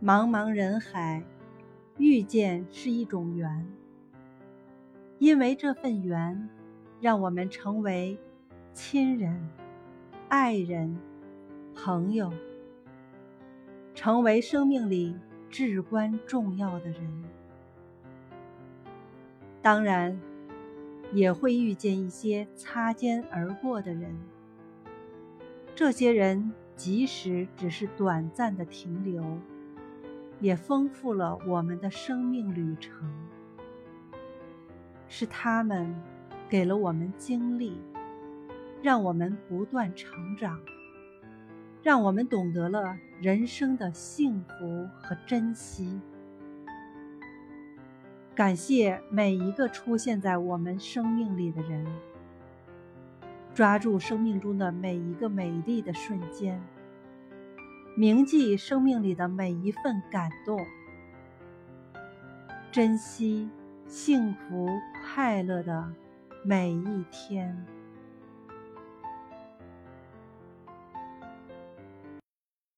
茫茫人海，遇见是一种缘，因为这份缘，让我们成为亲人、爱人、朋友，成为生命里至关重要的人。当然，也会遇见一些擦肩而过的人。这些人即使只是短暂的停留，也丰富了我们的生命旅程。是他们给了我们经历，让我们不断成长，让我们懂得了人生的幸福和珍惜。感谢每一个出现在我们生命里的人，抓住生命中的每一个美丽的瞬间，铭记生命里的每一份感动，珍惜幸福快乐的每一天。